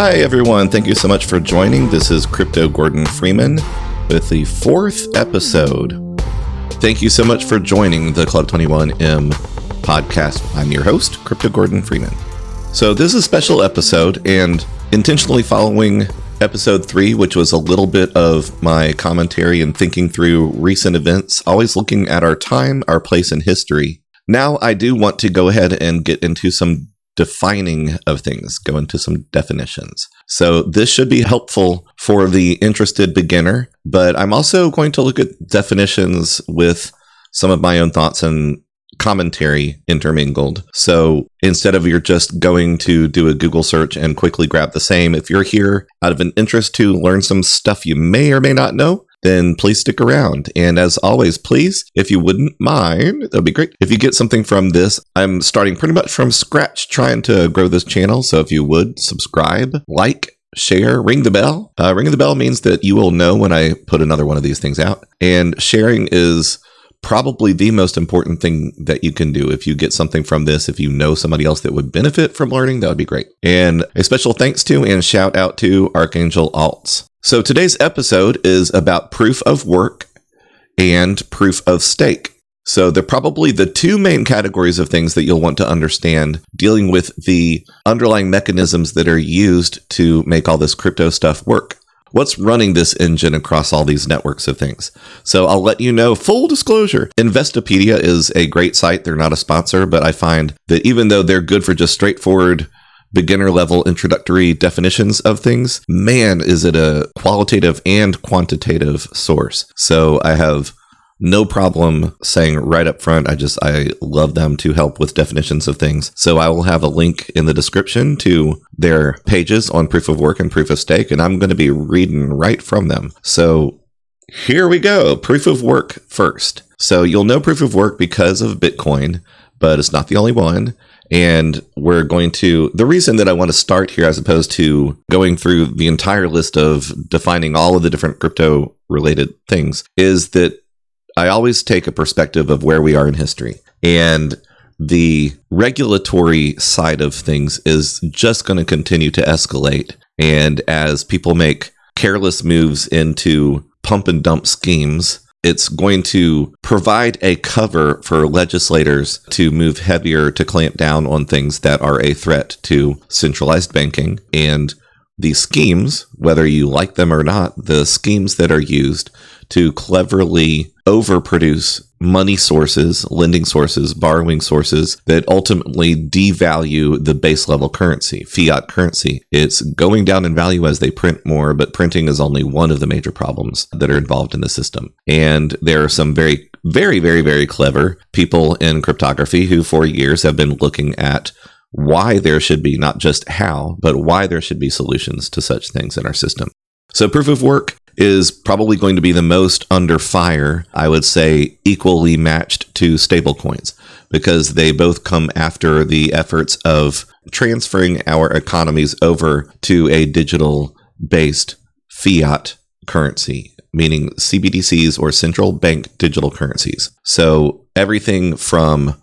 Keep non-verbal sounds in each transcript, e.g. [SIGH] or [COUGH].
Hi, everyone. Thank you so much for joining. This is Crypto Gordon Freeman with the fourth episode. Thank you so much for joining the Club 21M podcast. I'm your host, Crypto Gordon Freeman. So, this is a special episode and intentionally following episode three, which was a little bit of my commentary and thinking through recent events, always looking at our time, our place in history. Now, I do want to go ahead and get into some defining of things, go into some definitions. So this should be helpful for the interested beginner, but I'm also going to look at definitions with some of my own thoughts and commentary intermingled. So instead of you're just going to do a Google search and quickly grab the same, if you're here out of an interest to learn some stuff you may or may not know, then please stick around. And as always, please, if you wouldn't mind, that'd be great. If you get something from this, I'm starting pretty much from scratch trying to grow this channel. So if you would subscribe, like, share, ring the bell. Uh, ringing the bell means that you will know when I put another one of these things out. And sharing is probably the most important thing that you can do. If you get something from this, if you know somebody else that would benefit from learning, that would be great. And a special thanks to and shout out to Archangel Alts. So today's episode is about proof of work and proof of stake. So they're probably the two main categories of things that you'll want to understand dealing with the underlying mechanisms that are used to make all this crypto stuff work what's running this engine across all these networks of things. So I'll let you know full disclosure. Investopedia is a great site. They're not a sponsor, but I find that even though they're good for just straightforward beginner level introductory definitions of things, man, is it a qualitative and quantitative source. So I have no problem saying right up front. I just, I love them to help with definitions of things. So I will have a link in the description to their pages on proof of work and proof of stake, and I'm going to be reading right from them. So here we go. Proof of work first. So you'll know proof of work because of Bitcoin, but it's not the only one. And we're going to, the reason that I want to start here, as opposed to going through the entire list of defining all of the different crypto related things, is that I always take a perspective of where we are in history. And the regulatory side of things is just going to continue to escalate. And as people make careless moves into pump and dump schemes, it's going to provide a cover for legislators to move heavier to clamp down on things that are a threat to centralized banking. And the schemes, whether you like them or not, the schemes that are used to cleverly overproduce money sources, lending sources, borrowing sources that ultimately devalue the base level currency, fiat currency. It's going down in value as they print more, but printing is only one of the major problems that are involved in the system. And there are some very, very, very, very clever people in cryptography who for years have been looking at why there should be not just how, but why there should be solutions to such things in our system. So proof of work is probably going to be the most under fire, I would say, equally matched to stablecoins because they both come after the efforts of transferring our economies over to a digital based fiat currency, meaning CBDCs or central bank digital currencies. So everything from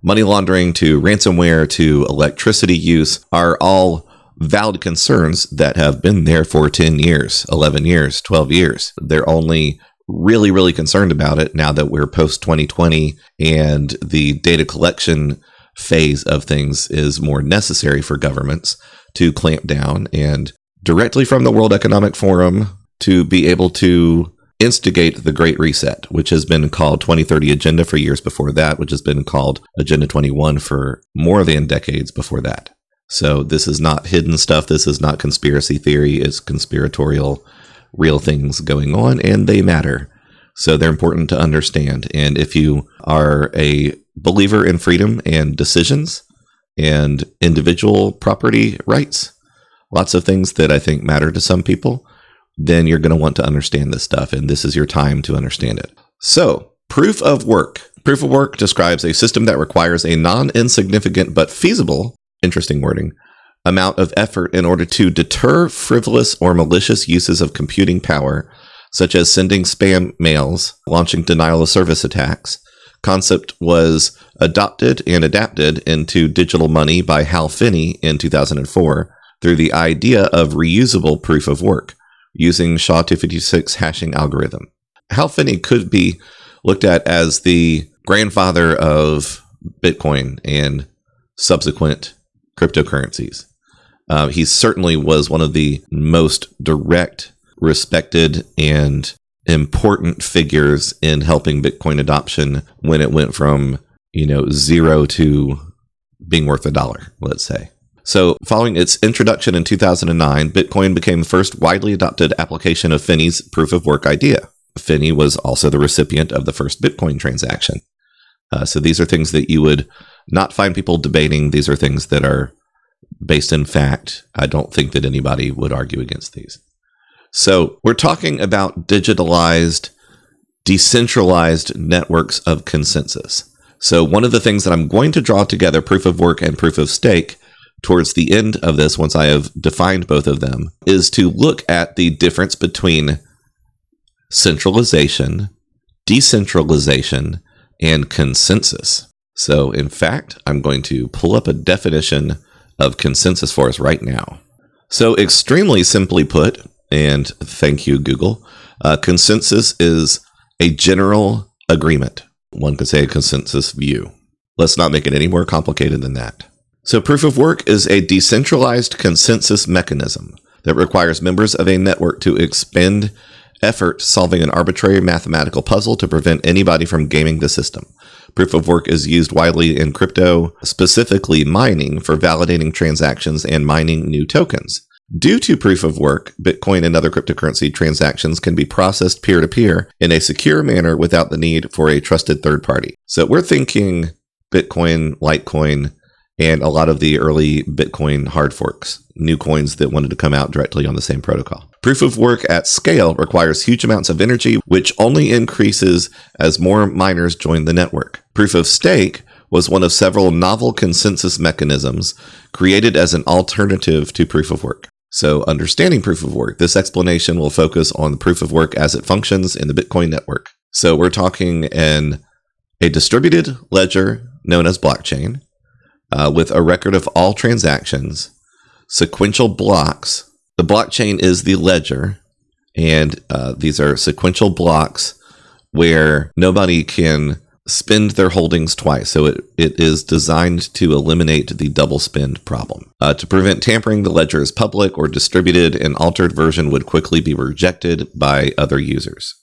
money laundering to ransomware to electricity use are all valid concerns that have been there for 10 years, 11 years, 12 years. They're only really, really concerned about it now that we're post 2020 and the data collection phase of things is more necessary for governments to clamp down and directly from the World Economic Forum to be able to instigate the Great Reset, which has been called 2030 Agenda for years before that, which has been called Agenda 21 for more than decades before that. So this is not hidden stuff. This is not conspiracy theory. It's conspiratorial, real things going on, and they matter. So they're important to understand. And if you are a believer in freedom and decisions and individual property rights, lots of things that I think matter to some people, then you're going to want to understand this stuff. And this is your time to understand it. So, proof of work. Proof of work describes a system that requires a non insignificant but feasible interesting wording, amount of effort in order to deter frivolous or malicious uses of computing power, such as sending spam mails, launching denial of service attacks. Concept was adopted and adapted into digital money by Hal Finney in 2004. through the idea of reusable proof of work using SHA-256 hashing algorithm. Hal Finney could be looked at as the grandfather of Bitcoin and subsequent cryptocurrencies. Uh, he certainly was one of the most direct, respected, and important figures in helping Bitcoin adoption when it went from you know zero to being worth a dollar, let's say. So, following its introduction in 2009, Bitcoin became the first widely adopted application of Finney's proof of work idea. Finney was also the recipient of the first Bitcoin transaction. Uh, so, these are things that you would not find people debating. These are things that are based in fact. I don't think that anybody would argue against these. So, we're talking about digitalized, decentralized networks of consensus. So, one of the things that I'm going to draw together proof of work and proof of stake towards the end of this, once I have defined both of them, is to look at the difference between centralization, decentralization, and consensus. So, in fact, I'm going to pull up a definition of consensus for us right now. So, extremely simply put, and thank you, Google, uh, consensus is a general agreement. One could say a consensus view. Let's not make it any more complicated than that. So, proof of work is a decentralized consensus mechanism that requires members of a network to expend effort solving an arbitrary mathematical puzzle to prevent anybody from gaming the system. Proof of work is used widely in crypto, specifically mining, for validating transactions and mining new tokens. Due to proof of work, Bitcoin and other cryptocurrency transactions can be processed peer to peer in a secure manner without the need for a trusted third party. So we're thinking Bitcoin, Litecoin, and a lot of the early Bitcoin hard forks, new coins that wanted to come out directly on the same protocol. Proof of work at scale requires huge amounts of energy, which only increases as more miners join the network. Proof of stake was one of several novel consensus mechanisms created as an alternative to proof of work. So, understanding proof of work, this explanation will focus on the proof of work as it functions in the Bitcoin network. So, we're talking in a distributed ledger known as blockchain uh, with a record of all transactions, sequential blocks. The blockchain is the ledger, and uh, these are sequential blocks where nobody can spend their holdings twice. So it, it is designed to eliminate the double spend problem. Uh, to prevent tampering, the ledger is public or distributed. An altered version would quickly be rejected by other users.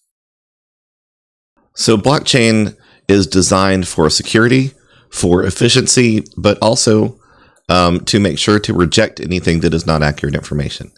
So blockchain is designed for security for efficiency, but also um, to make sure to reject anything that is not accurate information.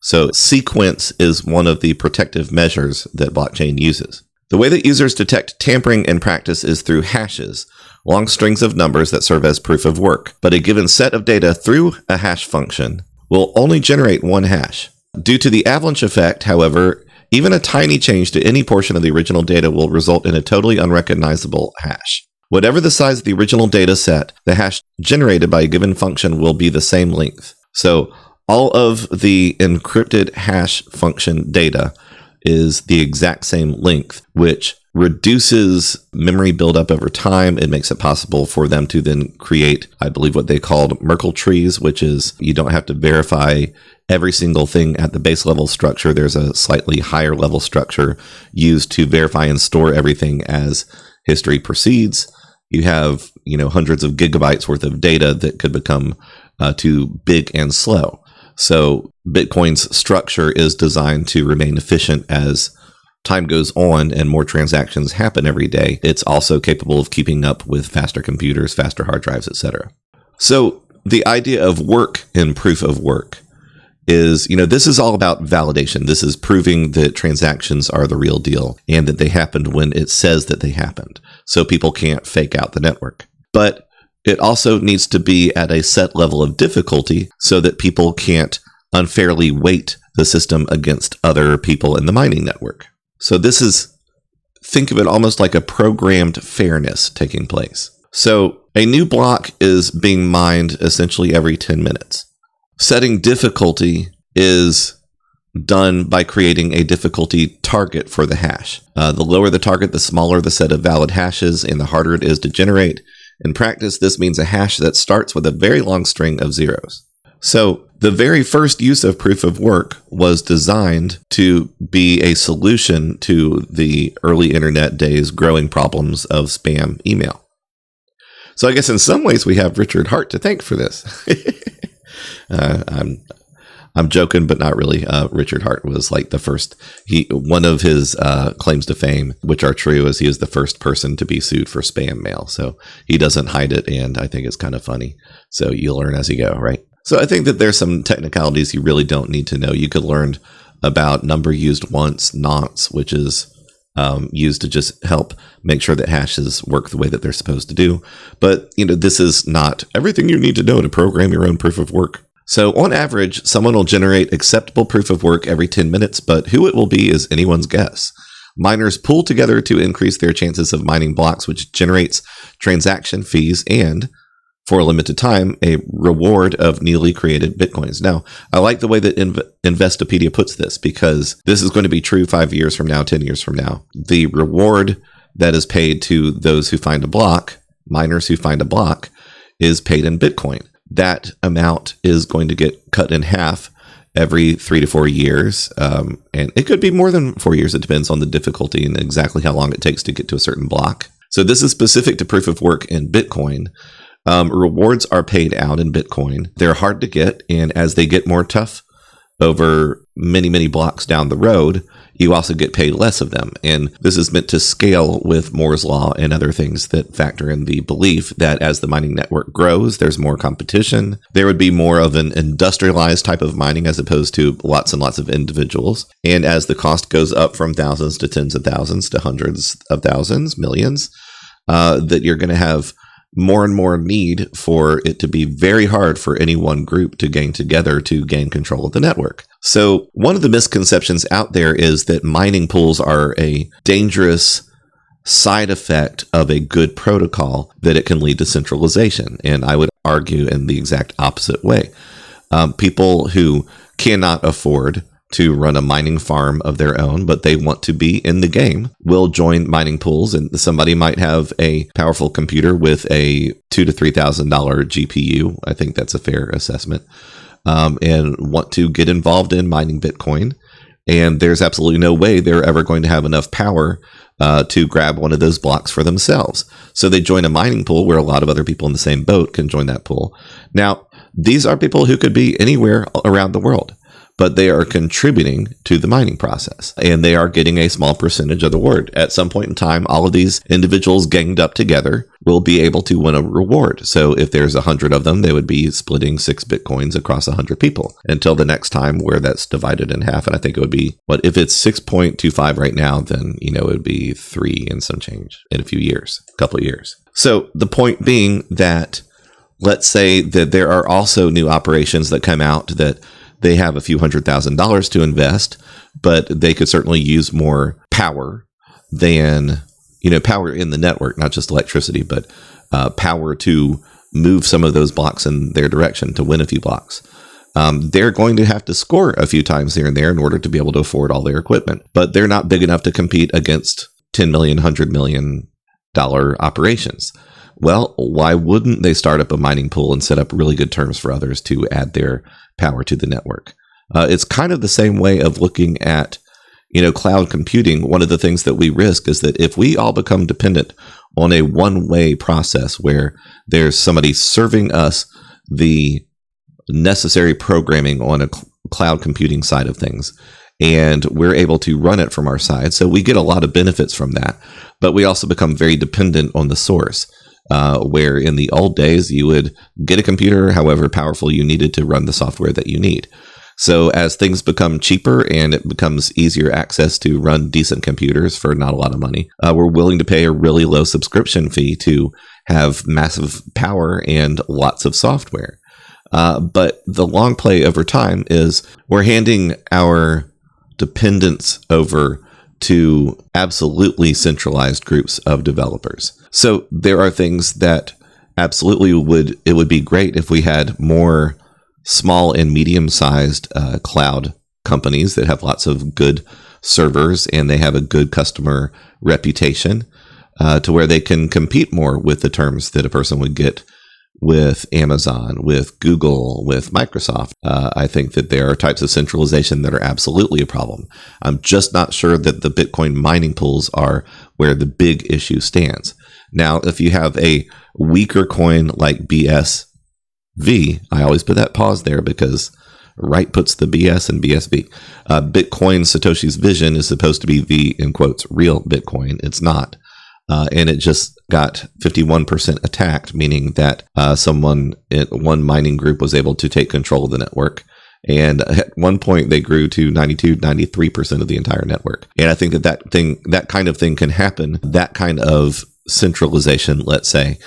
So, sequence is one of the protective measures that blockchain uses. The way that users detect tampering in practice is through hashes, long strings of numbers that serve as proof of work. But a given set of data through a hash function will only generate one hash. Due to the avalanche effect, however, even a tiny change to any portion of the original data will result in a totally unrecognizable hash. Whatever the size of the original data set, the hash generated by a given function will be the same length. So all of the encrypted hash function data is the exact same length, which reduces memory buildup over time. It makes it possible for them to then create, I believe, what they called Merkle trees, which is you don't have to verify every single thing at the base level structure. There's a slightly higher level structure used to verify and store everything as history proceeds you have you know hundreds of gigabytes worth of data that could become uh, too big and slow. So Bitcoin's structure is designed to remain efficient as time goes on and more transactions happen every day. It's also capable of keeping up with faster computers, faster hard drives, etc. So the idea of work in proof of work is, you know, this is all about validation. This is proving that transactions are the real deal and that they happened when it says that they happened. So people can't fake out the network. But it also needs to be at a set level of difficulty so that people can't unfairly weight the system against other people in the mining network. So this is, think of it almost like a programmed fairness taking place. So a new block is being mined essentially every 10 minutes. Setting difficulty is done by creating a difficulty target for the hash. Uh, the lower the target, the smaller the set of valid hashes, and the harder it is to generate. In practice, this means a hash that starts with a very long string of zeros. So The very first use of proof of work was designed to be a solution to the early internet days growing problems of spam email. So I guess in some ways we have Richard Hart to thank for this. [LAUGHS] uh, I'm I'm joking, but not really. Uh, Richard Hart was like the first. He one of his uh, claims to fame, which are true, is he is the first person to be sued for spam mail. So he doesn't hide it, and I think it's kind of funny. So you learn as you go, right? So I think that there's some technicalities you really don't need to know. You could learn about number used once, nonce, which is um, used to just help make sure that hashes work the way that they're supposed to do. But you know, this is not everything you need to know to program your own proof of work. So, on average, someone will generate acceptable proof of work every 10 minutes, but who it will be is anyone's guess. Miners pool together to increase their chances of mining blocks, which generates transaction fees and, for a limited time, a reward of newly created bitcoins. Now, I like the way that Inv- Investopedia puts this because this is going to be true five years from now, 10 years from now. The reward that is paid to those who find a block, miners who find a block, is paid in Bitcoin that amount is going to get cut in half every three to four years. Um, and it could be more than four years. It depends on the difficulty and exactly how long it takes to get to a certain block. So this is specific to proof of work in Bitcoin. Um, rewards are paid out in Bitcoin. They're hard to get. And as they get more tough over many, many blocks down the road, you also get paid less of them. And this is meant to scale with Moore's Law and other things that factor in the belief that as the mining network grows, there's more competition. There would be more of an industrialized type of mining as opposed to lots and lots of individuals. And as the cost goes up from thousands to tens of thousands to hundreds of thousands, millions, uh, that you're going to have more and more need for it to be very hard for any one group to gain together to gain control of the network. So, one of the misconceptions out there is that mining pools are a dangerous side effect of a good protocol, that it can lead to centralization. And I would argue in the exact opposite way. Um, people who cannot afford to run a mining farm of their own, but they want to be in the game, will join mining pools. And somebody might have a powerful computer with a two to three thousand dollar GPU. I think that's a fair assessment. Um, and want to get involved in mining Bitcoin. And there's absolutely no way they're ever going to have enough power uh, to grab one of those blocks for themselves. So they join a mining pool where a lot of other people in the same boat can join that pool. Now, these are people who could be anywhere around the world but they are contributing to the mining process and they are getting a small percentage of the reward. At some point in time, all of these individuals ganged up together will be able to win a reward. So if there's a hundred of them, they would be splitting six bitcoins across a hundred people until the next time where that's divided in half. And I think it would be what if it's 6.25 right now, then, you know, it would be three and some change in a few years, a couple of years. So the point being that let's say that there are also new operations that come out that they have a few hundred thousand dollars to invest, but they could certainly use more power than, you know, power in the network, not just electricity, but uh, power to move some of those blocks in their direction to win a few blocks. Um, they're going to have to score a few times here and there in order to be able to afford all their equipment, but they're not big enough to compete against 10 million, 100 million dollar operations. Well, why wouldn't they start up a mining pool and set up really good terms for others to add their power to the network. Uh, it's kind of the same way of looking at, you know, cloud computing. One of the things that we risk is that if we all become dependent on a one-way process where there's somebody serving us the necessary programming on a cl- cloud computing side of things, and we're able to run it from our side, so we get a lot of benefits from that. But we also become very dependent on the source. Uh, where in the old days you would get a computer, however powerful you needed to run the software that you need. So as things become cheaper and it becomes easier access to run decent computers for not a lot of money, uh, we're willing to pay a really low subscription fee to have massive power and lots of software. Uh, but the long play over time is we're handing our dependence over to absolutely centralized groups of developers. So there are things that absolutely would it would be great if we had more small and medium sized uh, cloud companies that have lots of good servers and they have a good customer reputation uh, to where they can compete more with the terms that a person would get with Amazon, with Google, with Microsoft. Uh, I think that there are types of centralization that are absolutely a problem. I'm just not sure that the Bitcoin mining pools are where the big issue stands. Now, if you have a weaker coin like BSV, I always put that pause there because right puts the BS in BSV. Uh, Bitcoin Satoshi's vision is supposed to be the, in quotes, real Bitcoin. It's not. Uh, and it just got 51% attacked, meaning that uh, someone, one mining group was able to take control of the network. And at one point, they grew to 92, 93% of the entire network. And I think that that thing, that kind of thing can happen. That kind of centralization, let's say,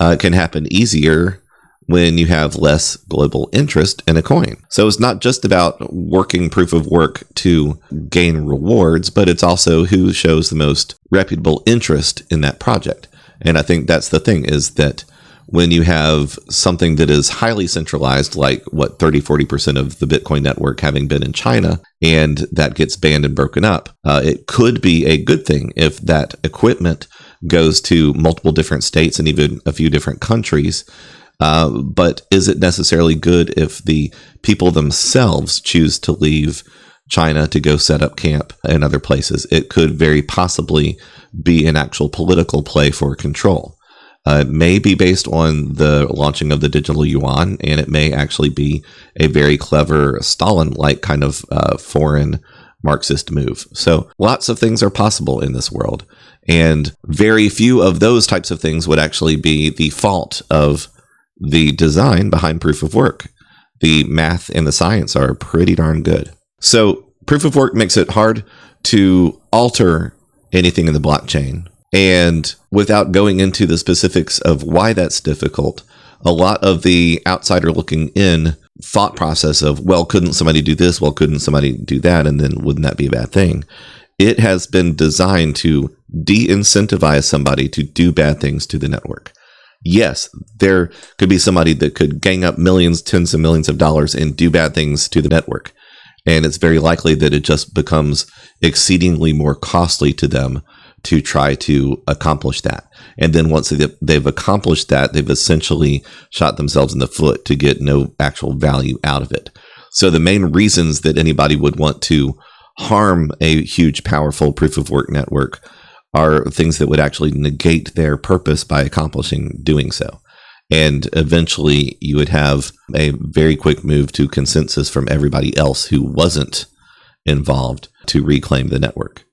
uh, can happen easier when you have less global interest in a coin. So it's not just about working proof of work to gain rewards, but it's also who shows the most reputable interest in that project. And I think that's the thing is that when you have something that is highly centralized, like what 30, 40% of the Bitcoin network having been in China, and that gets banned and broken up, uh, it could be a good thing if that equipment goes to multiple different states and even a few different countries uh, but is it necessarily good if the people themselves choose to leave China to go set up camp in other places? It could very possibly be an actual political play for control. Uh, it may be based on the launching of the digital yuan, and it may actually be a very clever Stalin like kind of uh, foreign Marxist move. So lots of things are possible in this world. And very few of those types of things would actually be the fault of the design behind proof of work. The math and the science are pretty darn good. So, proof of work makes it hard to alter anything in the blockchain. And without going into the specifics of why that's difficult, a lot of the outsider looking in thought process of, well, couldn't somebody do this? Well, couldn't somebody do that? And then wouldn't that be a bad thing? It has been designed to de incentivize somebody to do bad things to the network yes, there could be somebody that could gang up millions, tens of millions of dollars and do bad things to the network. And it's very likely that it just becomes exceedingly more costly to them to try to accomplish that. And then once they've accomplished that, they've essentially shot themselves in the foot to get no actual value out of it. So the main reasons that anybody would want to harm a huge, powerful proof of work network are things that would actually negate their purpose by accomplishing doing so. And eventually you would have a very quick move to consensus from everybody else who wasn't involved to reclaim the network.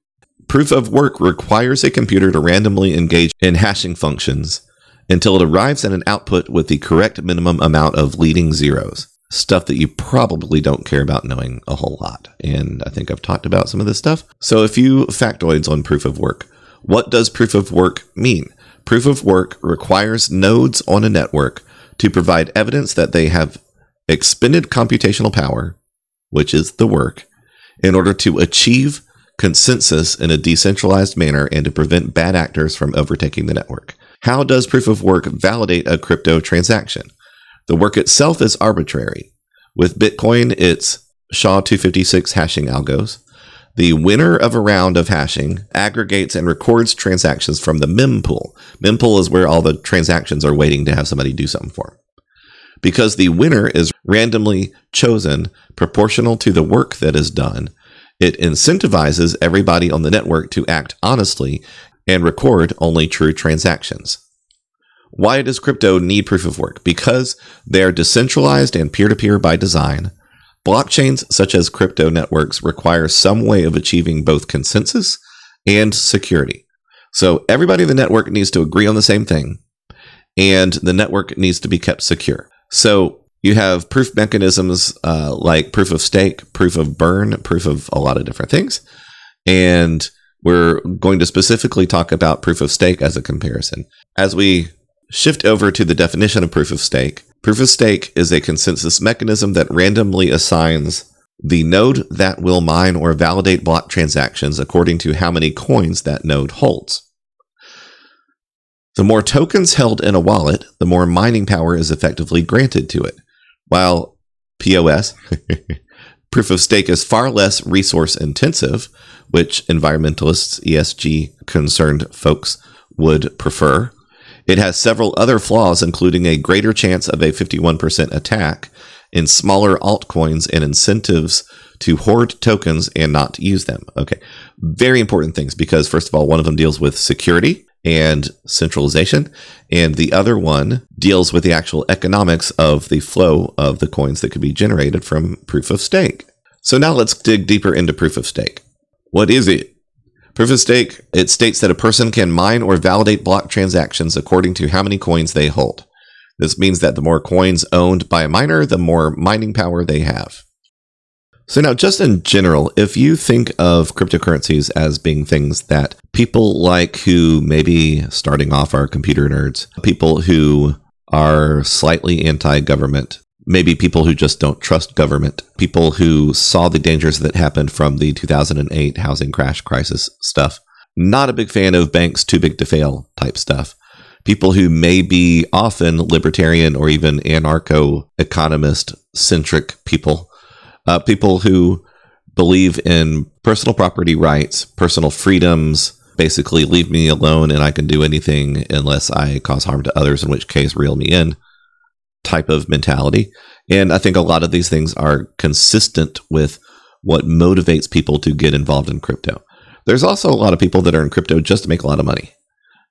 Proof of work requires a computer to randomly engage in hashing functions until it arrives at an output with the correct minimum amount of leading zeros. Stuff that you probably don't care about knowing a whole lot. And I think I've talked about some of this stuff. So, a few factoids on proof of work. What does proof of work mean? Proof of work requires nodes on a network to provide evidence that they have expended computational power, which is the work, in order to achieve consensus in a decentralized manner and to prevent bad actors from overtaking the network. How does proof of work validate a crypto transaction? The work itself is arbitrary. With Bitcoin, it's SHA 256 hashing algos. The winner of a round of hashing aggregates and records transactions from the mempool. Mempool is where all the transactions are waiting to have somebody do something for them. Because the winner is randomly chosen proportional to the work that is done, it incentivizes everybody on the network to act honestly and record only true transactions. Why does crypto need proof of work? Because they are decentralized and peer to peer by design. Blockchains, such as crypto networks, require some way of achieving both consensus and security. So everybody in the network needs to agree on the same thing, and the network needs to be kept secure. So you have proof mechanisms uh, like proof of stake, proof of burn, proof of a lot of different things. And we're going to specifically talk about proof of stake as a comparison. As we shift over to the definition of proof of stake, Proof of stake is a consensus mechanism that randomly assigns the node that will mine or validate block transactions according to how many coins that node holds. The more tokens held in a wallet, the more mining power is effectively granted to it. While POS, [LAUGHS] proof of stake is far less resource intensive, which environmentalists, ESG concerned folks would prefer, It has several other flaws, including a greater chance of a 51% attack in smaller altcoins and incentives to hoard tokens and not use them. Okay. Very important things because, first of all, one of them deals with security and centralization, and the other one deals with the actual economics of the flow of the coins that could be generated from proof of stake. So now let's dig deeper into proof of stake. What is it? Proof of stake, it states that a person can mine or validate block transactions according to how many coins they hold. This means that the more coins owned by a miner, the more mining power they have. So now, just in general, if you think of cryptocurrencies as being things that people like who maybe starting off are computer nerds, people who are slightly anti-government, maybe people who just don't trust government, people who saw the dangers that happened from the 2008 housing crash crisis stuff, not a big fan of banks too big to fail type stuff. People who may be often libertarian or even anarcho economist centric people. Uh, people who believe in personal property rights, personal freedoms, basically leave me alone and I can do anything unless I cause harm to others, in which case reel me in type of mentality. And I think a lot of these things are consistent with what motivates people to get involved in crypto. There's also a lot of people that are in crypto just to make a lot of money.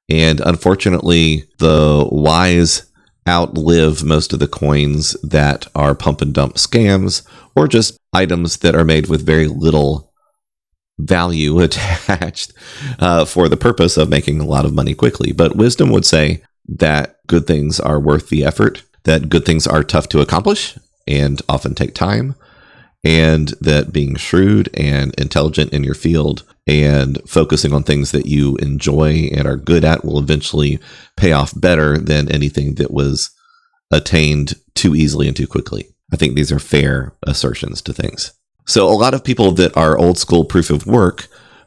And unfortunately, the wise outlive most of the coins that are pump and dump scams or just items that are made with very little value [LAUGHS] attached uh, for the purpose of making a lot of money quickly. But wisdom would say that good things are worth the effort, that good things are tough to accomplish and often take time, and that being shrewd and intelligent in your field and focusing on things that you enjoy and are good at will eventually pay off better than anything that was attained too easily and too quickly. I think these are fair assertions to things. So, a lot of people that are old school proof of work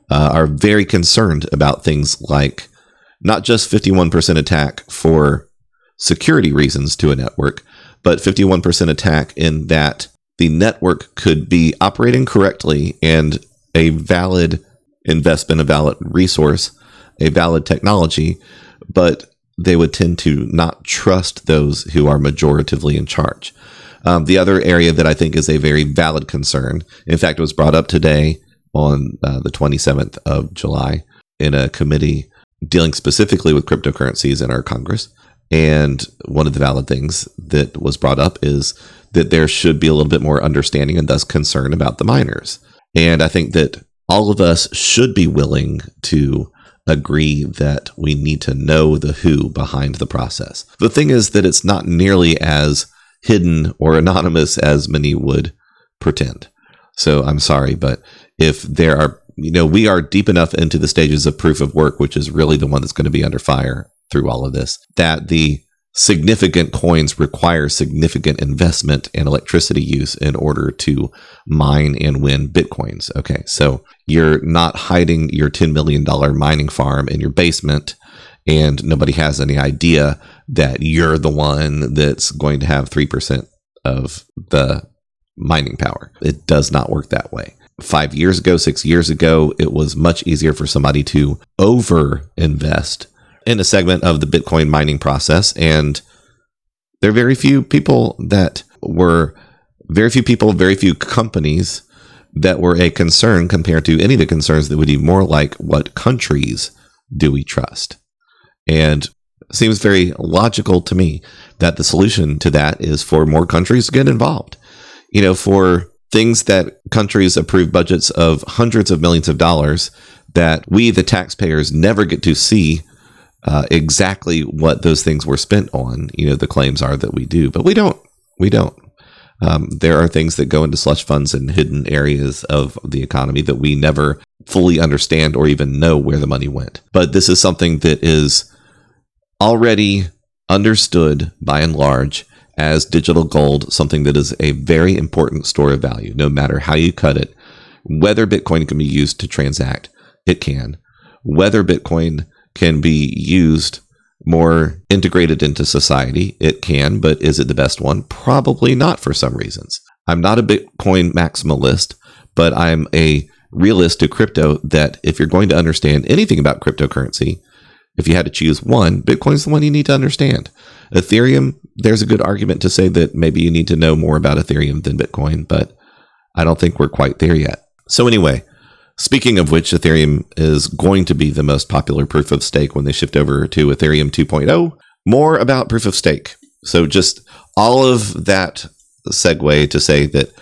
uh, are very concerned about things like not just 51% attack for security reasons to a network, but 51% attack in that the network could be operating correctly and a valid investment, a valid resource, a valid technology, but they would tend to not trust those who are majoritively in charge. Um, the other area that I think is a very valid concern, in fact, it was brought up today on uh, the 27th of July in a committee dealing specifically with cryptocurrencies in our Congress. And one of the valid things that was brought up is that there should be a little bit more understanding and thus concern about the miners. And I think that all of us should be willing to agree that we need to know the who behind the process. The thing is that it's not nearly as hidden or anonymous as many would pretend. So I'm sorry, but if there are, you know, we are deep enough into the stages of proof of work, which is really the one that's going to be under fire through all of this, that the significant coins require significant investment and electricity use in order to mine and win bitcoins. Okay, so you're not hiding your $10 million mining farm in your basement and nobody has any idea that you're the one that's going to have 3% of the mining power. It does not work that way. Five years ago, six years ago, it was much easier for somebody to over invest in a segment of the Bitcoin mining process. And there are very few people that were, very few people, very few companies that were a concern compared to any of the concerns that would be more like what countries do we trust? And seems very logical to me that the solution to that is for more countries to get involved. You know, for things that countries approve budgets of hundreds of millions of dollars that we, the taxpayers, never get to see uh, exactly what those things were spent on. You know, the claims are that we do, but we don't. We don't. Um, there are things that go into slush funds and hidden areas of the economy that we never fully understand or even know where the money went. But this is something that is already understood by and large as digital gold, something that is a very important store of value, no matter how you cut it. Whether Bitcoin can be used to transact, it can. Whether Bitcoin can be used more integrated into society. It can, but is it the best one? Probably not for some reasons. I'm not a Bitcoin maximalist, but I'm a realist to crypto that if you're going to understand anything about cryptocurrency, if you had to choose one, Bitcoin's the one you need to understand. Ethereum, there's a good argument to say that maybe you need to know more about Ethereum than Bitcoin, but I don't think we're quite there yet. So, anyway, speaking of which, Ethereum is going to be the most popular proof of stake when they shift over to Ethereum 2.0. More about proof of stake. So, just all of that segue to say that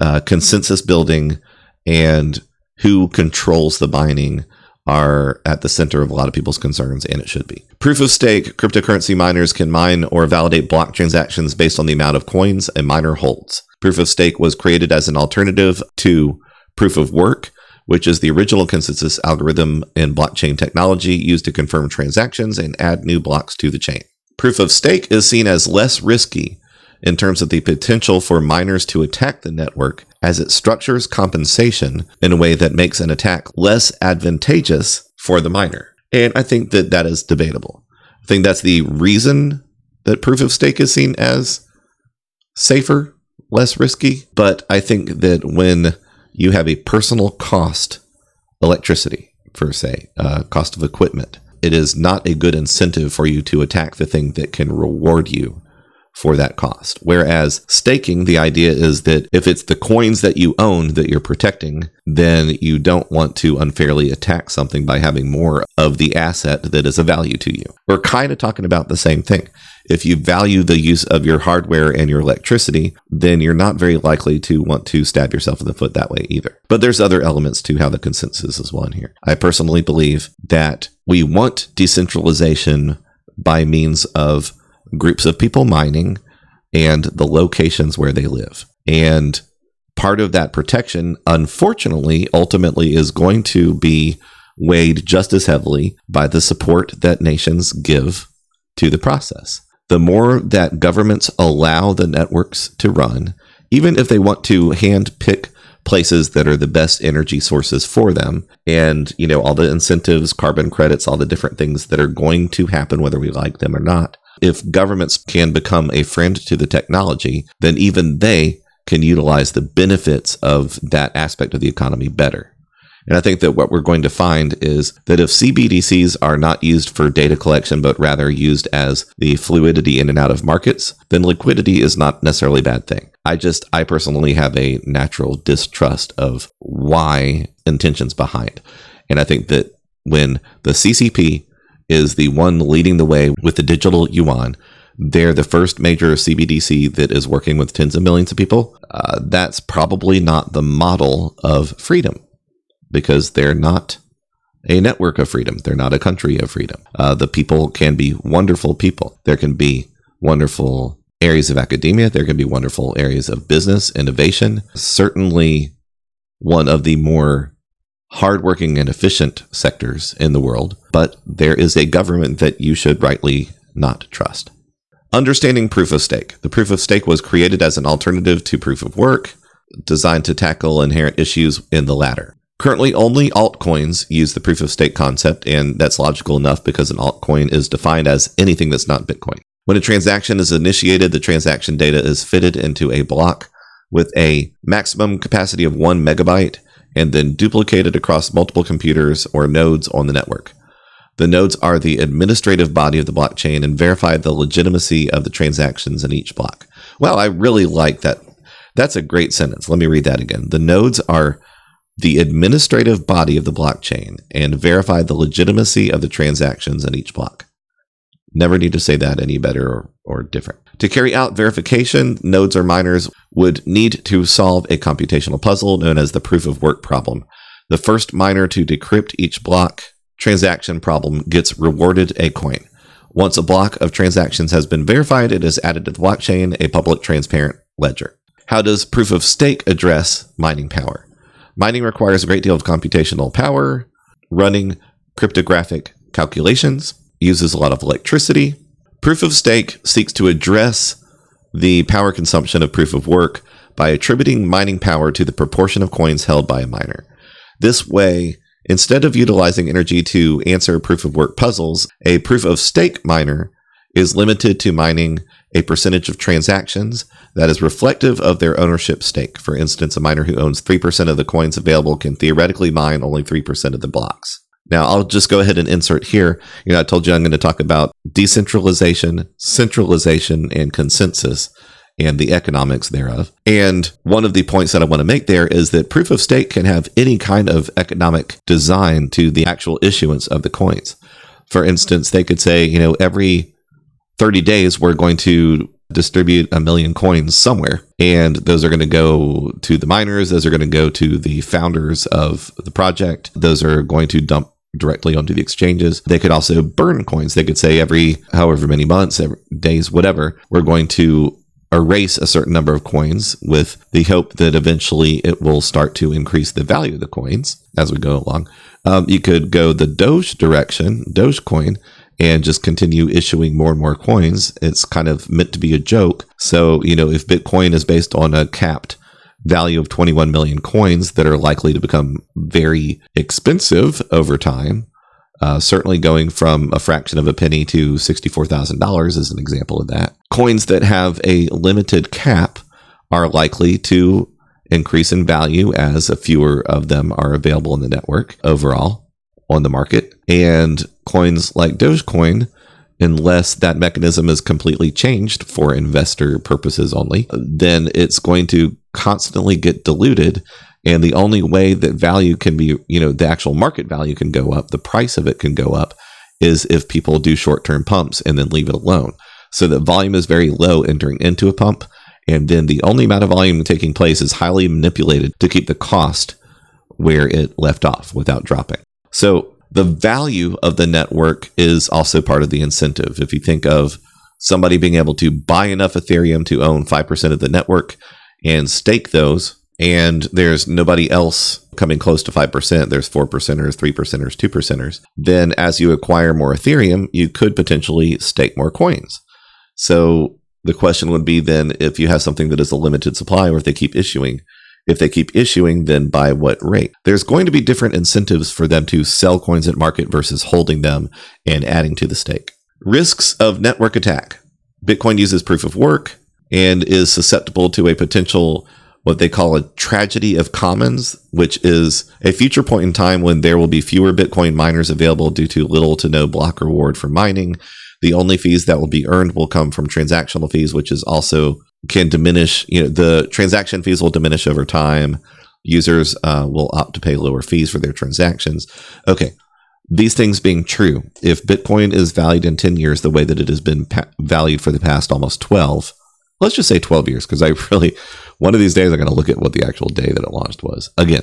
uh, consensus building and who controls the mining are at the center of a lot of people's concerns, and it should be. Proof of stake cryptocurrency miners can mine or validate block transactions based on the amount of coins a miner holds. Proof of stake was created as an alternative to proof of work, which is the original consensus algorithm in blockchain technology used to confirm transactions and add new blocks to the chain. Proof of stake is seen as less risky in terms of the potential for miners to attack the network as it structures compensation in a way that makes an attack less advantageous for the miner. And I think that that is debatable. I think that's the reason that proof of stake is seen as safer, less risky. But I think that when you have a personal cost, electricity, per se, uh, cost of equipment, it is not a good incentive for you to attack the thing that can reward you for that cost. Whereas staking, the idea is that if it's the coins that you own that you're protecting, then you don't want to unfairly attack something by having more of the asset that is of value to you. We're kind of talking about the same thing. If you value the use of your hardware and your electricity, then you're not very likely to want to stab yourself in the foot that way either. But there's other elements to how the consensus is won here. I personally believe that we want decentralization by means of groups of people mining and the locations where they live. And part of that protection, unfortunately, ultimately is going to be weighed just as heavily by the support that nations give to the process. The more that governments allow the networks to run, even if they want to hand pick places that are the best energy sources for them and you know all the incentives carbon credits all the different things that are going to happen whether we like them or not if governments can become a friend to the technology, then even they can utilize the benefits of that aspect of the economy better. And I think that what we're going to find is that if CBDCs are not used for data collection, but rather used as the fluidity in and out of markets, then liquidity is not necessarily a bad thing. I just, I personally have a natural distrust of why intentions behind. And I think that when the CCP is the one leading the way with the digital yuan. They're the first major CBDC that is working with tens of millions of people. Uh, that's probably not the model of freedom because they're not a network of freedom. They're not a country of freedom. Uh, the people can be wonderful people. There can be wonderful areas of academia. There can be wonderful areas of business, innovation. Certainly, one of the more hardworking and efficient sectors in the world, but there is a government that you should rightly not trust. Understanding proof of stake. The proof of stake was created as an alternative to proof of work, designed to tackle inherent issues in the latter. Currently, only altcoins use the proof of stake concept, and that's logical enough because an altcoin is defined as anything that's not Bitcoin. When a transaction is initiated, the transaction data is fitted into a block with a maximum capacity of one megabyte and then duplicated across multiple computers or nodes on the network. The nodes are the administrative body of the blockchain and verify the legitimacy of the transactions in each block. Well, I really like that. That's a great sentence. Let me read that again. The nodes are the administrative body of the blockchain and verify the legitimacy of the transactions in each block. Never need to say that any better or, or different. To carry out verification, nodes or miners would need to solve a computational puzzle known as the proof of work problem. The first miner to decrypt each block transaction problem gets rewarded a coin. Once a block of transactions has been verified, it is added to the blockchain, a public transparent ledger. How does proof of stake address mining power? Mining requires a great deal of computational power, running cryptographic calculations, uses a lot of electricity. Proof of stake seeks to address the power consumption of proof of work by attributing mining power to the proportion of coins held by a miner. This way, instead of utilizing energy to answer proof of work puzzles, a proof of stake miner is limited to mining a percentage of transactions that is reflective of their ownership stake. For instance, a miner who owns 3% of the coins available can theoretically mine only 3% of the blocks. Now, I'll just go ahead and insert here. You know, I told you I'm going to talk about decentralization, centralization, and consensus and the economics thereof. And one of the points that I want to make there is that proof of stake can have any kind of economic design to the actual issuance of the coins. For instance, they could say, you know, every 30 days, we're going to distribute a million coins somewhere. And those are going to go to the miners. Those are going to go to the founders of the project. Those are going to dump directly onto the exchanges. They could also burn coins. They could say every however many months, every days, whatever, we're going to erase a certain number of coins with the hope that eventually it will start to increase the value of the coins as we go along. Um, you could go the Doge direction, Dogecoin, and just continue issuing more and more coins. It's kind of meant to be a joke. So, you know, if Bitcoin is based on a capped value of 21 million coins that are likely to become very expensive over time, uh, certainly going from a fraction of a penny to $64,000 is an example of that. Coins that have a limited cap are likely to increase in value as a fewer of them are available in the network overall on the market. And coins like Dogecoin, unless that mechanism is completely changed for investor purposes only, then it's going to constantly get diluted. And the only way that value can be, you know, the actual market value can go up, the price of it can go up, is if people do short term pumps and then leave it alone. So that volume is very low entering into a pump. And then the only amount of volume taking place is highly manipulated to keep the cost where it left off without dropping. So the value of the network is also part of the incentive. If you think of somebody being able to buy enough Ethereum to own 5% of the network and stake those, and there's nobody else coming close to 5%, there's 4 percenters, 3 percenters, 2 percenters, then as you acquire more Ethereum, you could potentially stake more coins. So the question would be then if you have something that is a limited supply or if they keep issuing, if they keep issuing, then by what rate? There's going to be different incentives for them to sell coins at market versus holding them and adding to the stake. Risks of network attack. Bitcoin uses proof of work and is susceptible to a potential what they call a tragedy of commons, which is a future point in time when there will be fewer Bitcoin miners available due to little to no block reward for mining. The only fees that will be earned will come from transactional fees, which is also can diminish. You know, the transaction fees will diminish over time. Users uh, will opt to pay lower fees for their transactions. Okay, these things being true, if Bitcoin is valued in 10 years the way that it has been pa- valued for the past almost 12, let's just say 12 years, because I [LAUGHS] really, one of these days, I'm going to look at what the actual day that it launched was. Again,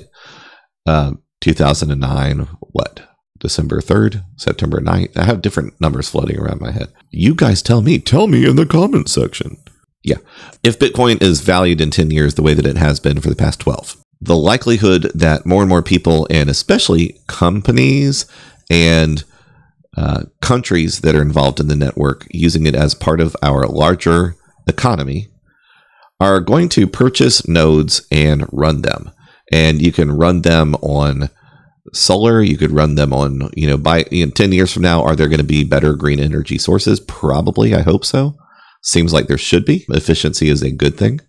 uh, 2009, what? December 3rd, September 9th. I have different numbers floating around my head. You guys tell me. Tell me in the comments section. Yeah. If Bitcoin is valued in 10 years the way that it has been for the past 12, the likelihood that more and more people, and especially companies and uh, countries that are involved in the network using it as part of our larger economy, are going to purchase nodes and run them. And you can run them on solar. You could run them on, you know, by you know, 10 years from now, are there going to be better green energy sources? Probably. I hope so. Seems like there should be. Efficiency is a good thing.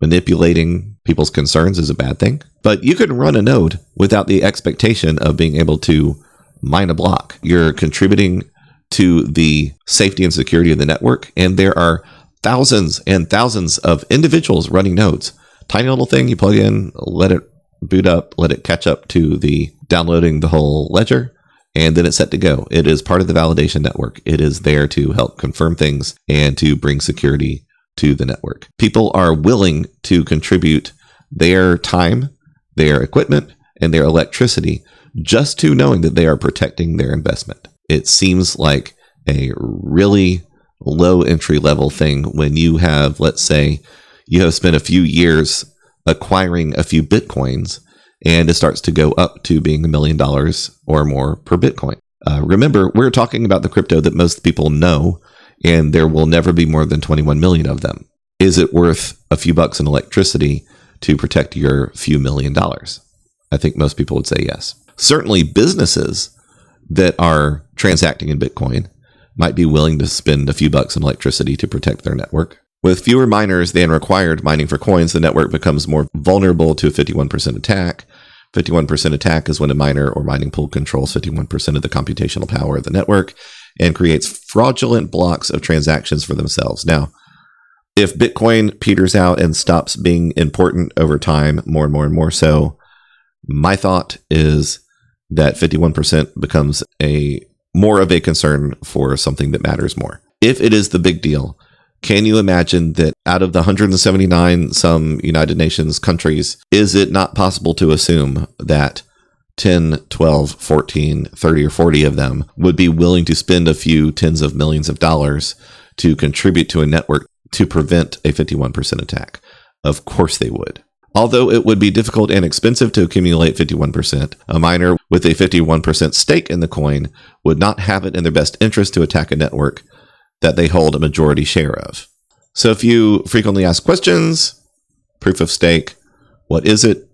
Manipulating people's concerns is a bad thing. But you can run a node without the expectation of being able to mine a block. You're contributing to the safety and security of the network. And there are thousands and thousands of individuals running nodes. Tiny little thing you plug in, let it boot up, let it catch up to the downloading the whole ledger, and then it's set to go. It is part of the validation network. It is there to help confirm things and to bring security to the network. People are willing to contribute their time, their equipment, and their electricity just to knowing that they are protecting their investment. It seems like a really low entry level thing when you have, let's say, you have spent a few years acquiring a few bitcoins and it starts to go up to being a million dollars or more per Bitcoin. Uh, remember, we're talking about the crypto that most people know, and there will never be more than 21 million of them. Is it worth a few bucks in electricity to protect your few million dollars? I think most people would say yes. Certainly, businesses that are transacting in Bitcoin might be willing to spend a few bucks in electricity to protect their network. With fewer miners than required mining for coins, the network becomes more vulnerable to a 51% attack. 51% attack is when a miner or mining pool controls 51% of the computational power of the network and creates fraudulent blocks of transactions for themselves. Now, if Bitcoin peters out and stops being important over time, more and more and more so, my thought is that 51% becomes a more of a concern for something that matters more. If it is the big deal, can you imagine that out of the 179 some United Nations countries, is it not possible to assume that 10, 12, 14, 30, or 40 of them would be willing to spend a few tens of millions of dollars to contribute to a network to prevent a 51% attack? Of course they would. Although it would be difficult and expensive to accumulate 51%, a miner with a 51% stake in the coin would not have it in their best interest to attack a network that they hold a majority share of. So if you frequently ask questions, proof of stake, what is it?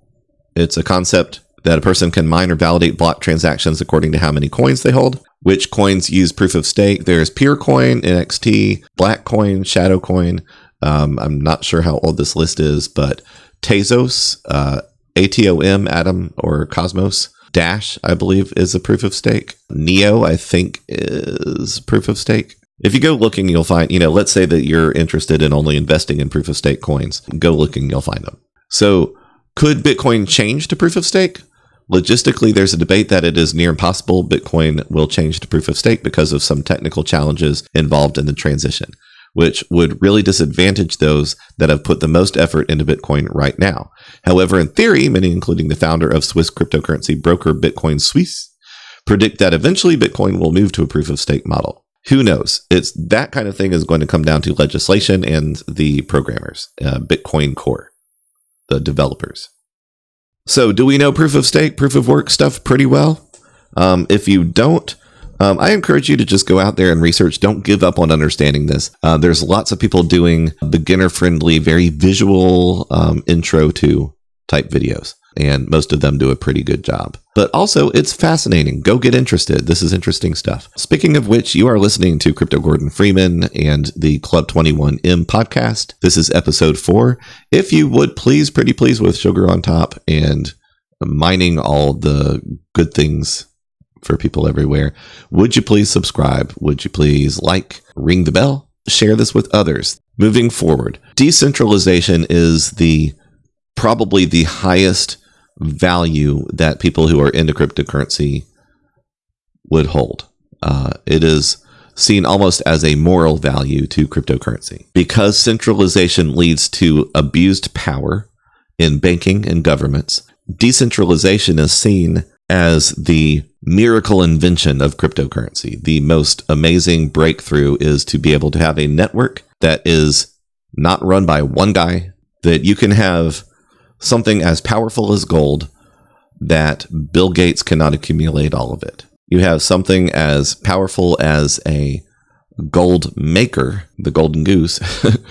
It's a concept that a person can mine or validate block transactions according to how many coins they hold. Which coins use proof of stake? There's Peercoin, NXT, Blackcoin, Shadowcoin. Um, I'm not sure how old this list is, but Tezos, uh, ATOM, Atom, or Cosmos. Dash, I believe, is a proof of stake. Neo, I think, is proof of stake. If you go looking, you'll find, you know, let's say that you're interested in only investing in proof of stake coins. Go looking, you'll find them. So, could Bitcoin change to proof of stake? Logistically, there's a debate that it is near impossible Bitcoin will change to proof of stake because of some technical challenges involved in the transition which would really disadvantage those that have put the most effort into Bitcoin right now. However, in theory, many, including the founder of Swiss cryptocurrency broker Bitcoin Suisse, predict that eventually Bitcoin will move to a proof of stake model. Who knows? It's that kind of thing is going to come down to legislation and the programmers, uh, Bitcoin Core, the developers. So, do we know proof of stake, proof of work stuff pretty well? Um, if you don't, um, I encourage you to just go out there and research. Don't give up on understanding this. Uh, there's lots of people doing beginner friendly, very visual um, intro to type videos, and most of them do a pretty good job. But also, it's fascinating. Go get interested. This is interesting stuff. Speaking of which, you are listening to Crypto Gordon Freeman and the Club 21M podcast. This is episode four. If you would please, pretty please, with sugar on top and mining all the good things for people everywhere. Would you please subscribe? Would you please like, ring the bell, share this with others? Moving forward, decentralization is the probably the highest value that people who are into cryptocurrency would hold. Uh, it is seen almost as a moral value to cryptocurrency because centralization leads to abused power in banking and governments. Decentralization is seen as the miracle invention of cryptocurrency. The most amazing breakthrough is to be able to have a network that is not run by one guy, that you can have something as powerful as gold that Bill Gates cannot accumulate all of it. You have something as powerful as a gold maker, the golden goose.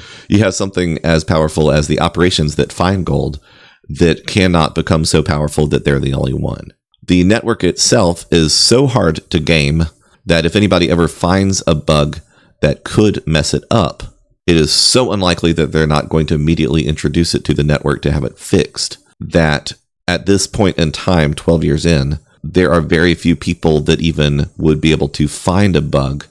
[LAUGHS] you have something as powerful as the operations that find gold that cannot become so powerful that they're the only one the network itself is so hard to game that if anybody ever finds a bug that could mess it up, it is so unlikely that they're not going to immediately introduce it to the network to have it fixed that at this point in time, 12 years in, there are very few people that even would be able to find a bug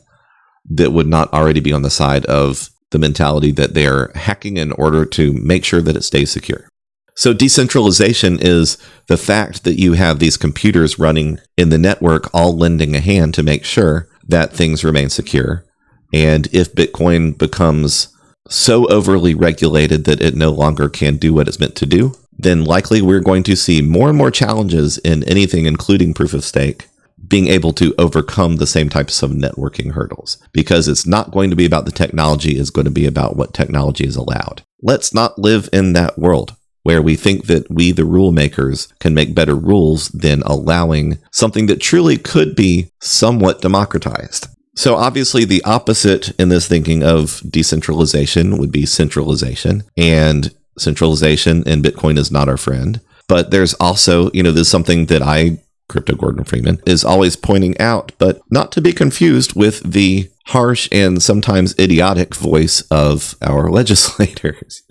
that would not already be on the side of the mentality that they're hacking in order to make sure that it stays secure. So decentralization is the fact that you have these computers running in the network all lending a hand to make sure that things remain secure. And if Bitcoin becomes so overly regulated that it no longer can do what it's meant to do, then likely we're going to see more and more challenges in anything, including proof of stake, being able to overcome the same types of networking hurdles because it's not going to be about the technology, it's going to be about what technology is allowed. Let's not live in that world where we think that we, the rule makers, can make better rules than allowing something that truly could be somewhat democratized. So, obviously, the opposite in this thinking of decentralization would be centralization, and centralization in Bitcoin is not our friend. But there's also, you know, there's something that I, Crypto Gordon Freeman, is always pointing out, but not to be confused with the harsh and sometimes idiotic voice of our [LAUGHS] legislators.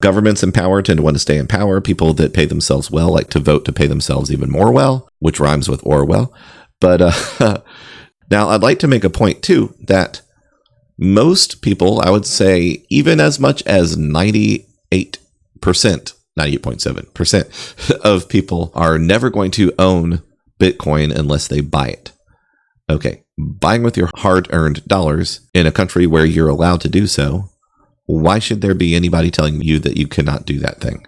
governments in power tend to want to stay in power. People that pay themselves well like to vote to pay themselves even more well, which rhymes with Orwell. But uh, [LAUGHS] now I'd like to make a point too that most people, I would say, even as much as 98%, 98.7% [LAUGHS] of people are never going to own Bitcoin unless they buy it. Okay, buying with your hard earned dollars in a country where you're allowed to do so, why should there be anybody telling you that you cannot do that thing?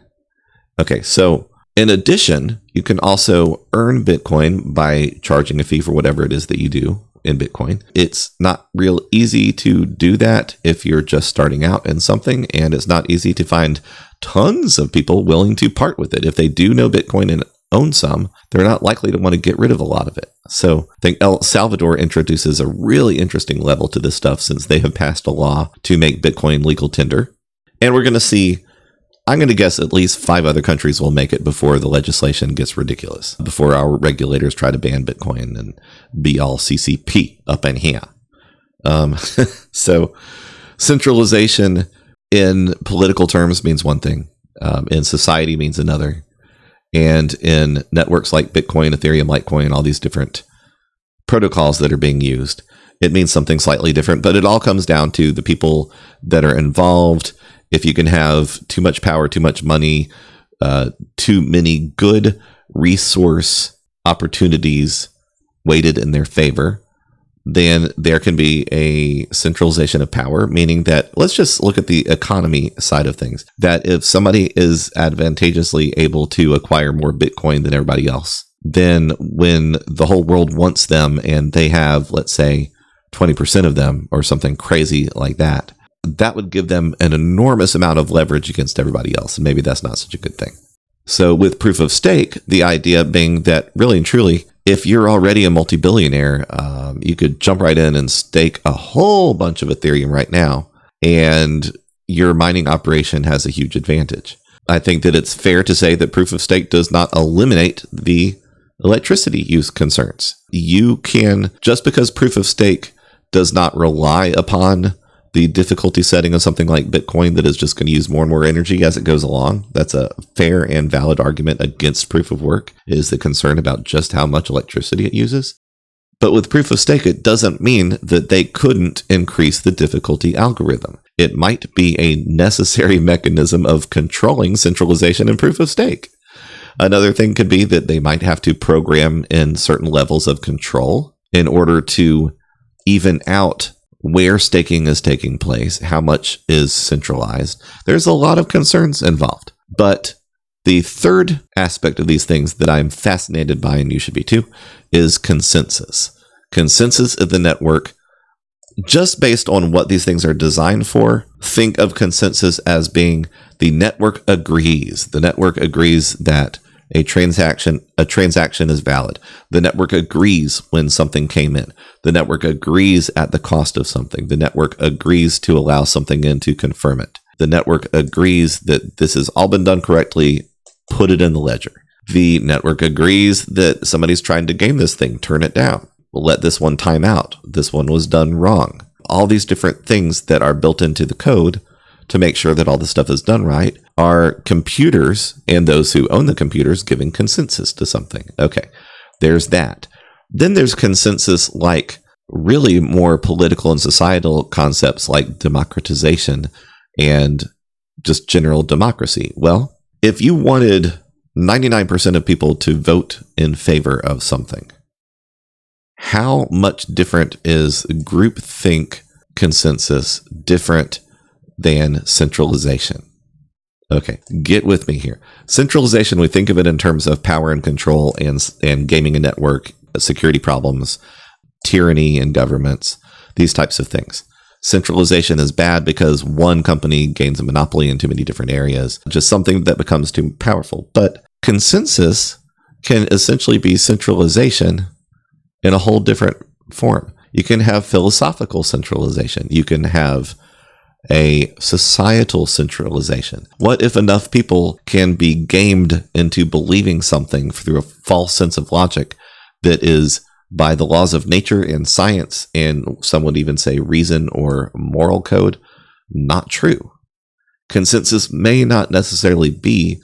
Okay, so in addition, you can also earn Bitcoin by charging a fee for whatever it is that you do in Bitcoin. It's not real easy to do that if you're just starting out in something, and it's not easy to find tons of people willing to part with it. If they do know Bitcoin and own some, they're not likely to want to get rid of a lot of it. So I think El Salvador introduces a really interesting level to this stuff since they have passed a law to make Bitcoin legal tender. And we're going to see, I'm going to guess at least five other countries will make it before the legislation gets ridiculous, before our regulators try to ban Bitcoin and be all CCP up in here. Um, [LAUGHS] so centralization in political terms means one thing, um, in society means another and in networks like Bitcoin, Ethereum, Litecoin, all these different protocols that are being used, it means something slightly different. But it all comes down to the people that are involved. If you can have too much power, too much money, uh, too many good resource opportunities weighted in their favor, then there can be a centralization of power, meaning that let's just look at the economy side of things. That if somebody is advantageously able to acquire more Bitcoin than everybody else, then when the whole world wants them and they have, let's say, 20% of them or something crazy like that, that would give them an enormous amount of leverage against everybody else. And maybe that's not such a good thing. So, with proof of stake, the idea being that really and truly, if you're already a multi-billionaire, um, you could jump right in and stake a whole bunch of Ethereum right now, and your mining operation has a huge advantage. I think that it's fair to say that proof of stake does not eliminate the electricity use concerns. You can, just because proof of stake does not rely upon the difficulty setting of something like Bitcoin that is just going to use more and more energy as it goes along. That's a fair and valid argument against proof of work is the concern about just how much electricity it uses. But with proof of stake, it doesn't mean that they couldn't increase the difficulty algorithm. It might be a necessary [LAUGHS] mechanism of controlling centralization and proof of stake. Another thing could be that they might have to program in certain levels of control in order to even out where staking is taking place, how much is centralized. There's a lot of concerns involved. But the third aspect of these things that I'm fascinated by, and you should be too, is consensus. Consensus of the network, just based on what these things are designed for, think of consensus as being the network agrees. The network agrees that a transaction a transaction is valid. The network agrees when something came in. The network agrees at the cost of something. The network agrees to allow something in to confirm it. The network agrees that this has all been done correctly. Put it in the ledger. The network agrees that somebody's trying to game this thing. Turn it down. Let this one time out. This one was done wrong. All these different things that are built into the code to make sure that all the stuff is done right are computers and those who own the computers giving consensus to something. Okay, there's that. Then there's consensus like really more political and societal concepts like democratization and just general democracy. Well, if you wanted 99% of people to vote in favor of something, how much different is groupthink consensus different than centralization. Okay, get with me here. Centralization, we think of it in terms of power and control and, and gaming a network, uh, security problems, tyranny in governments, these types of things. Centralization is bad because one company gains a monopoly in too many different areas, just something that becomes too powerful. But consensus can essentially be centralization in a whole different form. You can have philosophical centralization. You can have a societal centralization? What if enough people can be gamed into believing something through a false sense of logic that is by the laws of nature and science, and some would even say reason or moral code, not true? consensus may not necessarily be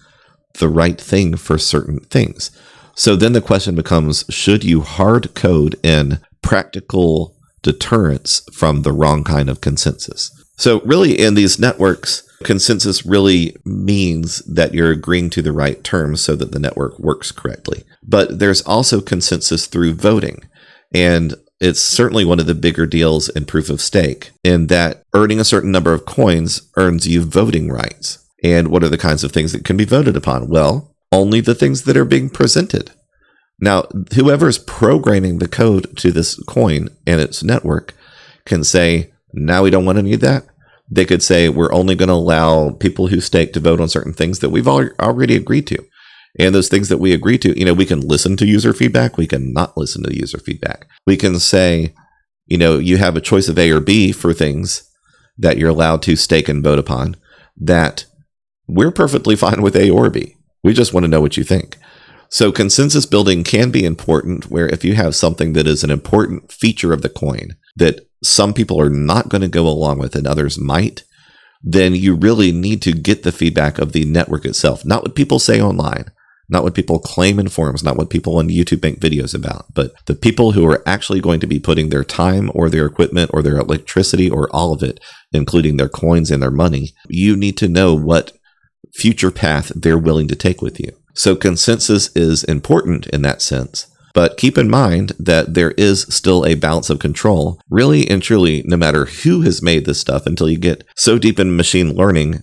the right thing for certain things. So then the question becomes should you hard code in practical deterrence from the wrong kind of consensus? So, really, in these networks, consensus really means that you're agreeing to the right terms so that the network works correctly. But there's also consensus through voting. And it's certainly one of the bigger deals in proof of stake, in that earning a certain number of coins earns you voting rights. And what are the kinds of things that can be voted upon? Well, only the things that are being presented. Now, whoever is programming the code to this coin and its network can say, now we don't want any of that. They could say, we're only going to allow people who stake to vote on certain things that we've already agreed to. And those things that we agree to, you know, we can listen to user feedback. We can not listen to user feedback. We can say, you know, you have a choice of A or B for things that you're allowed to stake and vote upon that we're perfectly fine with A or B. We just want to know what you think. So consensus building can be important where if you have something that is an important feature of the coin that some people are not going to go along with and others might, then you really need to get the feedback of the network itself, not what people say online, not what people claim in forums, not what people on YouTube make videos about, but the people who are actually going to be putting their time or their equipment or their electricity or all of it, including their coins and their money. You need to know what future path they're willing to take with you. So consensus is important in that sense. But keep in mind that there is still a balance of control, really and truly, no matter who has made this stuff, until you get so deep in machine learning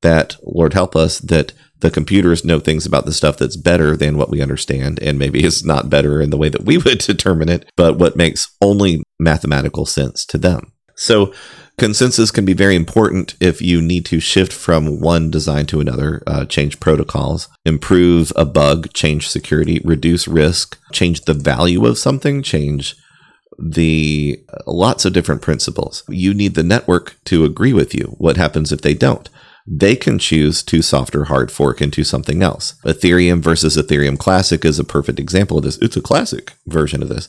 that, Lord help us, that the computers know things about the stuff that's better than what we understand, and maybe it's not better in the way that we would [LAUGHS] determine it, but what makes only mathematical sense to them. So, consensus can be very important if you need to shift from one design to another, uh, change protocols, improve a bug, change security, reduce risk, change the value of something, change the uh, lots of different principles. You need the network to agree with you. What happens if they don't? they can choose to soft or hard fork into something else. Ethereum versus Ethereum Classic is a perfect example of this. It's a classic version of this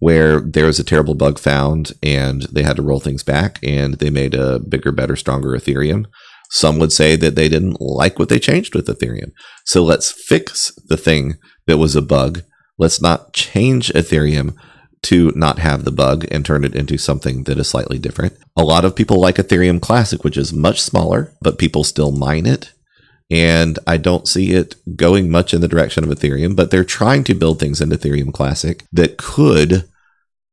where there was a terrible bug found and they had to roll things back and they made a bigger, better, stronger Ethereum. Some would say that they didn't like what they changed with Ethereum. So let's fix the thing that was a bug. Let's not change Ethereum to not have the bug and turn it into something that is slightly different. A lot of people like Ethereum Classic, which is much smaller, but people still mine it. And I don't see it going much in the direction of Ethereum, but they're trying to build things in Ethereum Classic that could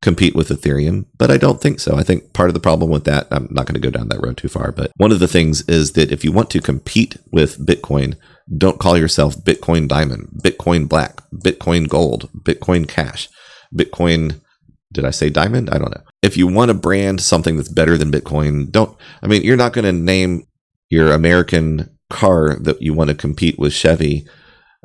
compete with Ethereum, but I don't think so. I think part of the problem with that, I'm not going to go down that road too far, but one of the things is that if you want to compete with Bitcoin, don't call yourself Bitcoin Diamond, Bitcoin Black, Bitcoin Gold, Bitcoin Cash. Bitcoin. Did I say diamond? I don't know. If you want to brand something that's better than Bitcoin, don't. I mean, you're not going to name your American car that you want to compete with Chevy,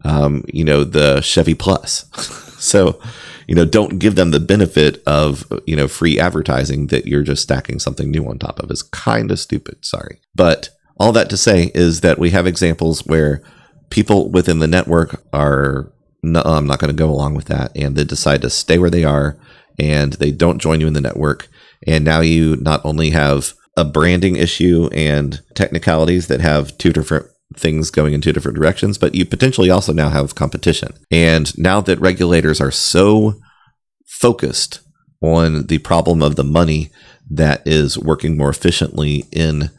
um, you know, the Chevy Plus. [LAUGHS] so, you know, don't give them the benefit of, you know, free advertising that you're just stacking something new on top of. Is kind of stupid. Sorry. But all that to say is that we have examples where people within the network are no, oh, I'm not going to go along with that. And they decide to stay where they are and they don't join you in the network. And now you not only have a branding issue and technicalities that have two different things going in two different directions, but you potentially also now have competition. And now that regulators are so focused on the problem of the money that is working more efficiently in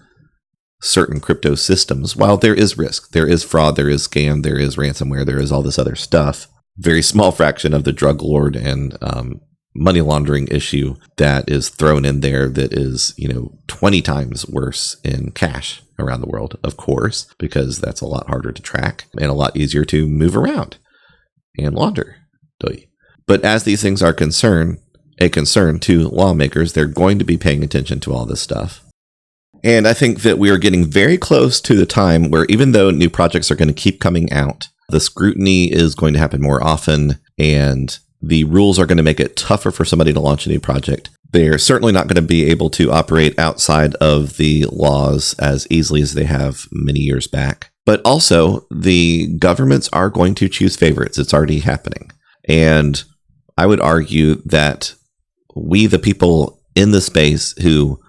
certain crypto systems, while there is risk, there is fraud, there is scam, there is ransomware, there is all this other stuff, very small fraction of the drug lord and um, money laundering issue that is thrown in there that is, you know, 20 times worse in cash around the world, of course, because that's a lot harder to track and a lot easier to move around and launder. But as these things are concerned, a concern to lawmakers, they're going to be paying attention to all this stuff. And I think that we are getting very close to the time where even though new projects are going to keep coming out, the scrutiny is going to happen more often and the rules are going to make it tougher for somebody to launch a new project. They're certainly not going to be able to operate outside of the laws as easily as they have many years back. But also, the governments are going to choose favorites. It's already happening. And I would argue that we, the people in the space who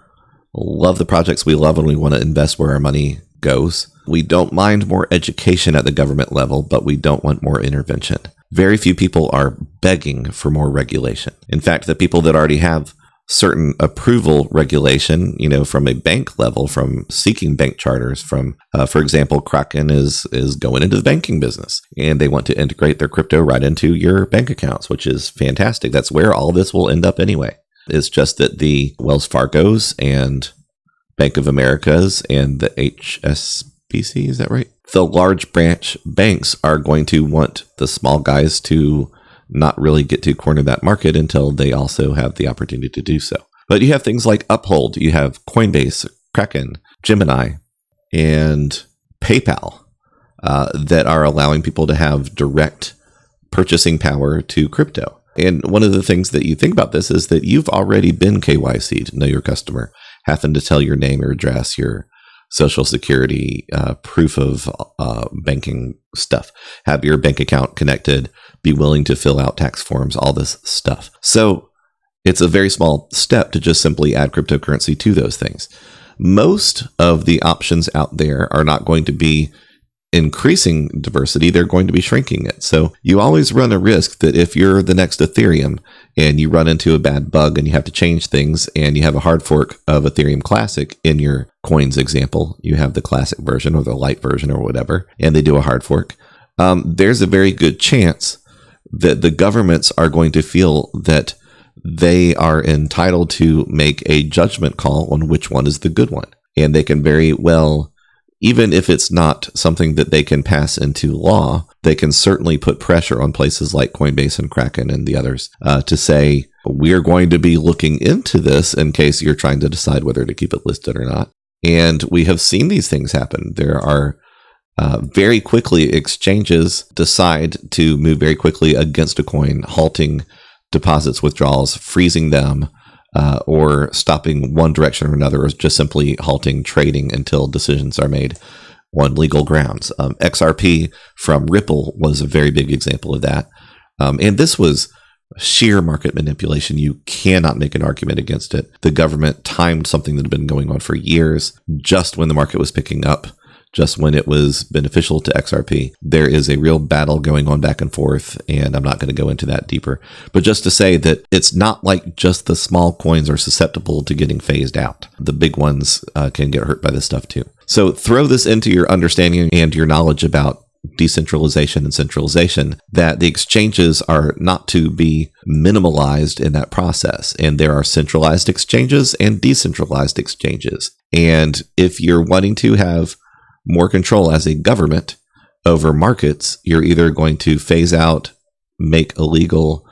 love the projects we love and we want to invest where our money goes. We don't mind more education at the government level, but we don't want more intervention. Very few people are begging for more regulation. In fact, the people that already have certain approval regulation, you know, from a bank level, from seeking bank charters, from, uh, for example, Kraken is is going into the banking business, and they want to integrate their crypto right into your bank accounts, which is fantastic. That's where all this will end up anyway. It's just that the Wells Fargo's and Bank of America's and the HSBC, is that right? The large branch banks are going to want the small guys to not really get to corner that market until they also have the opportunity to do so. But you have things like Uphold, you have Coinbase, Kraken, Gemini, and PayPal uh, that are allowing people to have direct purchasing power to crypto. And one of the things that you think about this is that you've already been KYC'd, know your customer, having to tell your name, your address, your social security, uh, proof of uh, banking stuff, have your bank account connected, be willing to fill out tax forms, all this stuff. So it's a very small step to just simply add cryptocurrency to those things. Most of the options out there are not going to be increasing diversity, they're going to be shrinking it. So you always run a risk that if you're the next Ethereum and you run into a bad bug and you have to change things and you have a hard fork of Ethereum Classic in your coins example, you have the classic version or the light version or whatever, and they do a hard fork, um, there's a very good chance that the governments are going to feel that they are entitled to make a judgment call on which one is the good one. And they can very well even if it's not something that they can pass into law, they can certainly put pressure on places like Coinbase and Kraken and the others uh, to say, we're going to be looking into this in case you're trying to decide whether to keep it listed or not. And we have seen these things happen. There are uh, very quickly exchanges decide to move very quickly against a coin, halting deposits, withdrawals, freezing them, uh, or stopping one direction or another, or just simply halting trading until decisions are made on legal grounds. Um, XRP from Ripple was a very big example of that. Um, and this was sheer market manipulation. You cannot make an argument against it. The government timed something that had been going on for years just when the market was picking up just when it was beneficial to XRP. There is a real battle going on back and forth, and I'm not going to go into that deeper. But just to say that it's not like just the small coins are susceptible to getting phased out. The big ones uh, can get hurt by this stuff too. So throw this into your understanding and your knowledge about decentralization and centralization that the exchanges are not to be minimalized in that process. And there are centralized exchanges and decentralized exchanges. And if you're wanting to have more control as a government over markets, you're either going to phase out, make illegal,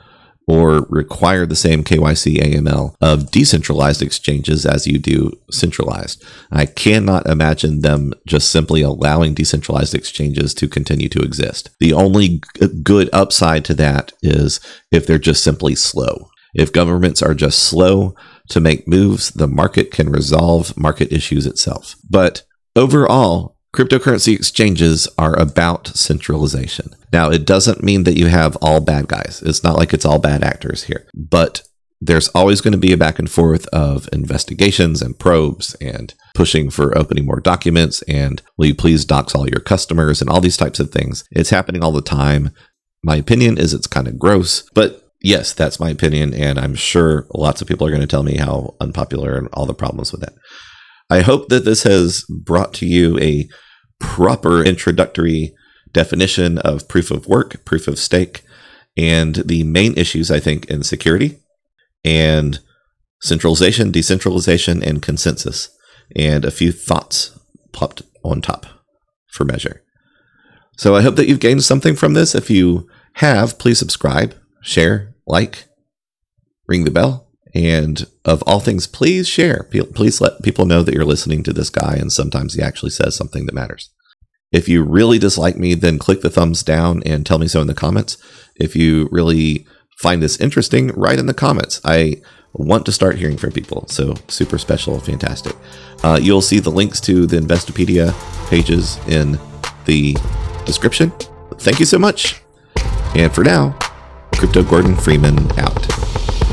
or require the same KYC AML of decentralized exchanges as you do centralized. I cannot imagine them just simply allowing decentralized exchanges to continue to exist. The only good upside to that is if they're just simply slow. If governments are just slow to make moves, the market can resolve market issues itself. But overall, Cryptocurrency exchanges are about centralization. Now, it doesn't mean that you have all bad guys. It's not like it's all bad actors here, but there's always going to be a back and forth of investigations and probes and pushing for opening more documents and will you please dox all your customers and all these types of things. It's happening all the time. My opinion is it's kind of gross, but yes, that's my opinion. And I'm sure lots of people are going to tell me how unpopular and all the problems with that. I hope that this has brought to you a proper introductory definition of proof of work, proof of stake, and the main issues, I think, in security and centralization, decentralization, and consensus, and a few thoughts plopped on top for measure. So I hope that you've gained something from this. If you have, please subscribe, share, like, ring the bell, and of all things, please share. Please let people know that you're listening to this guy, and sometimes he actually says something that matters. If you really dislike me, then click the thumbs down and tell me so in the comments. If you really find this interesting, write in the comments. I want to start hearing from people. So super special, fantastic. Uh, you'll see the links to the Investopedia pages in the description. Thank you so much. And for now, Crypto Gordon Freeman out.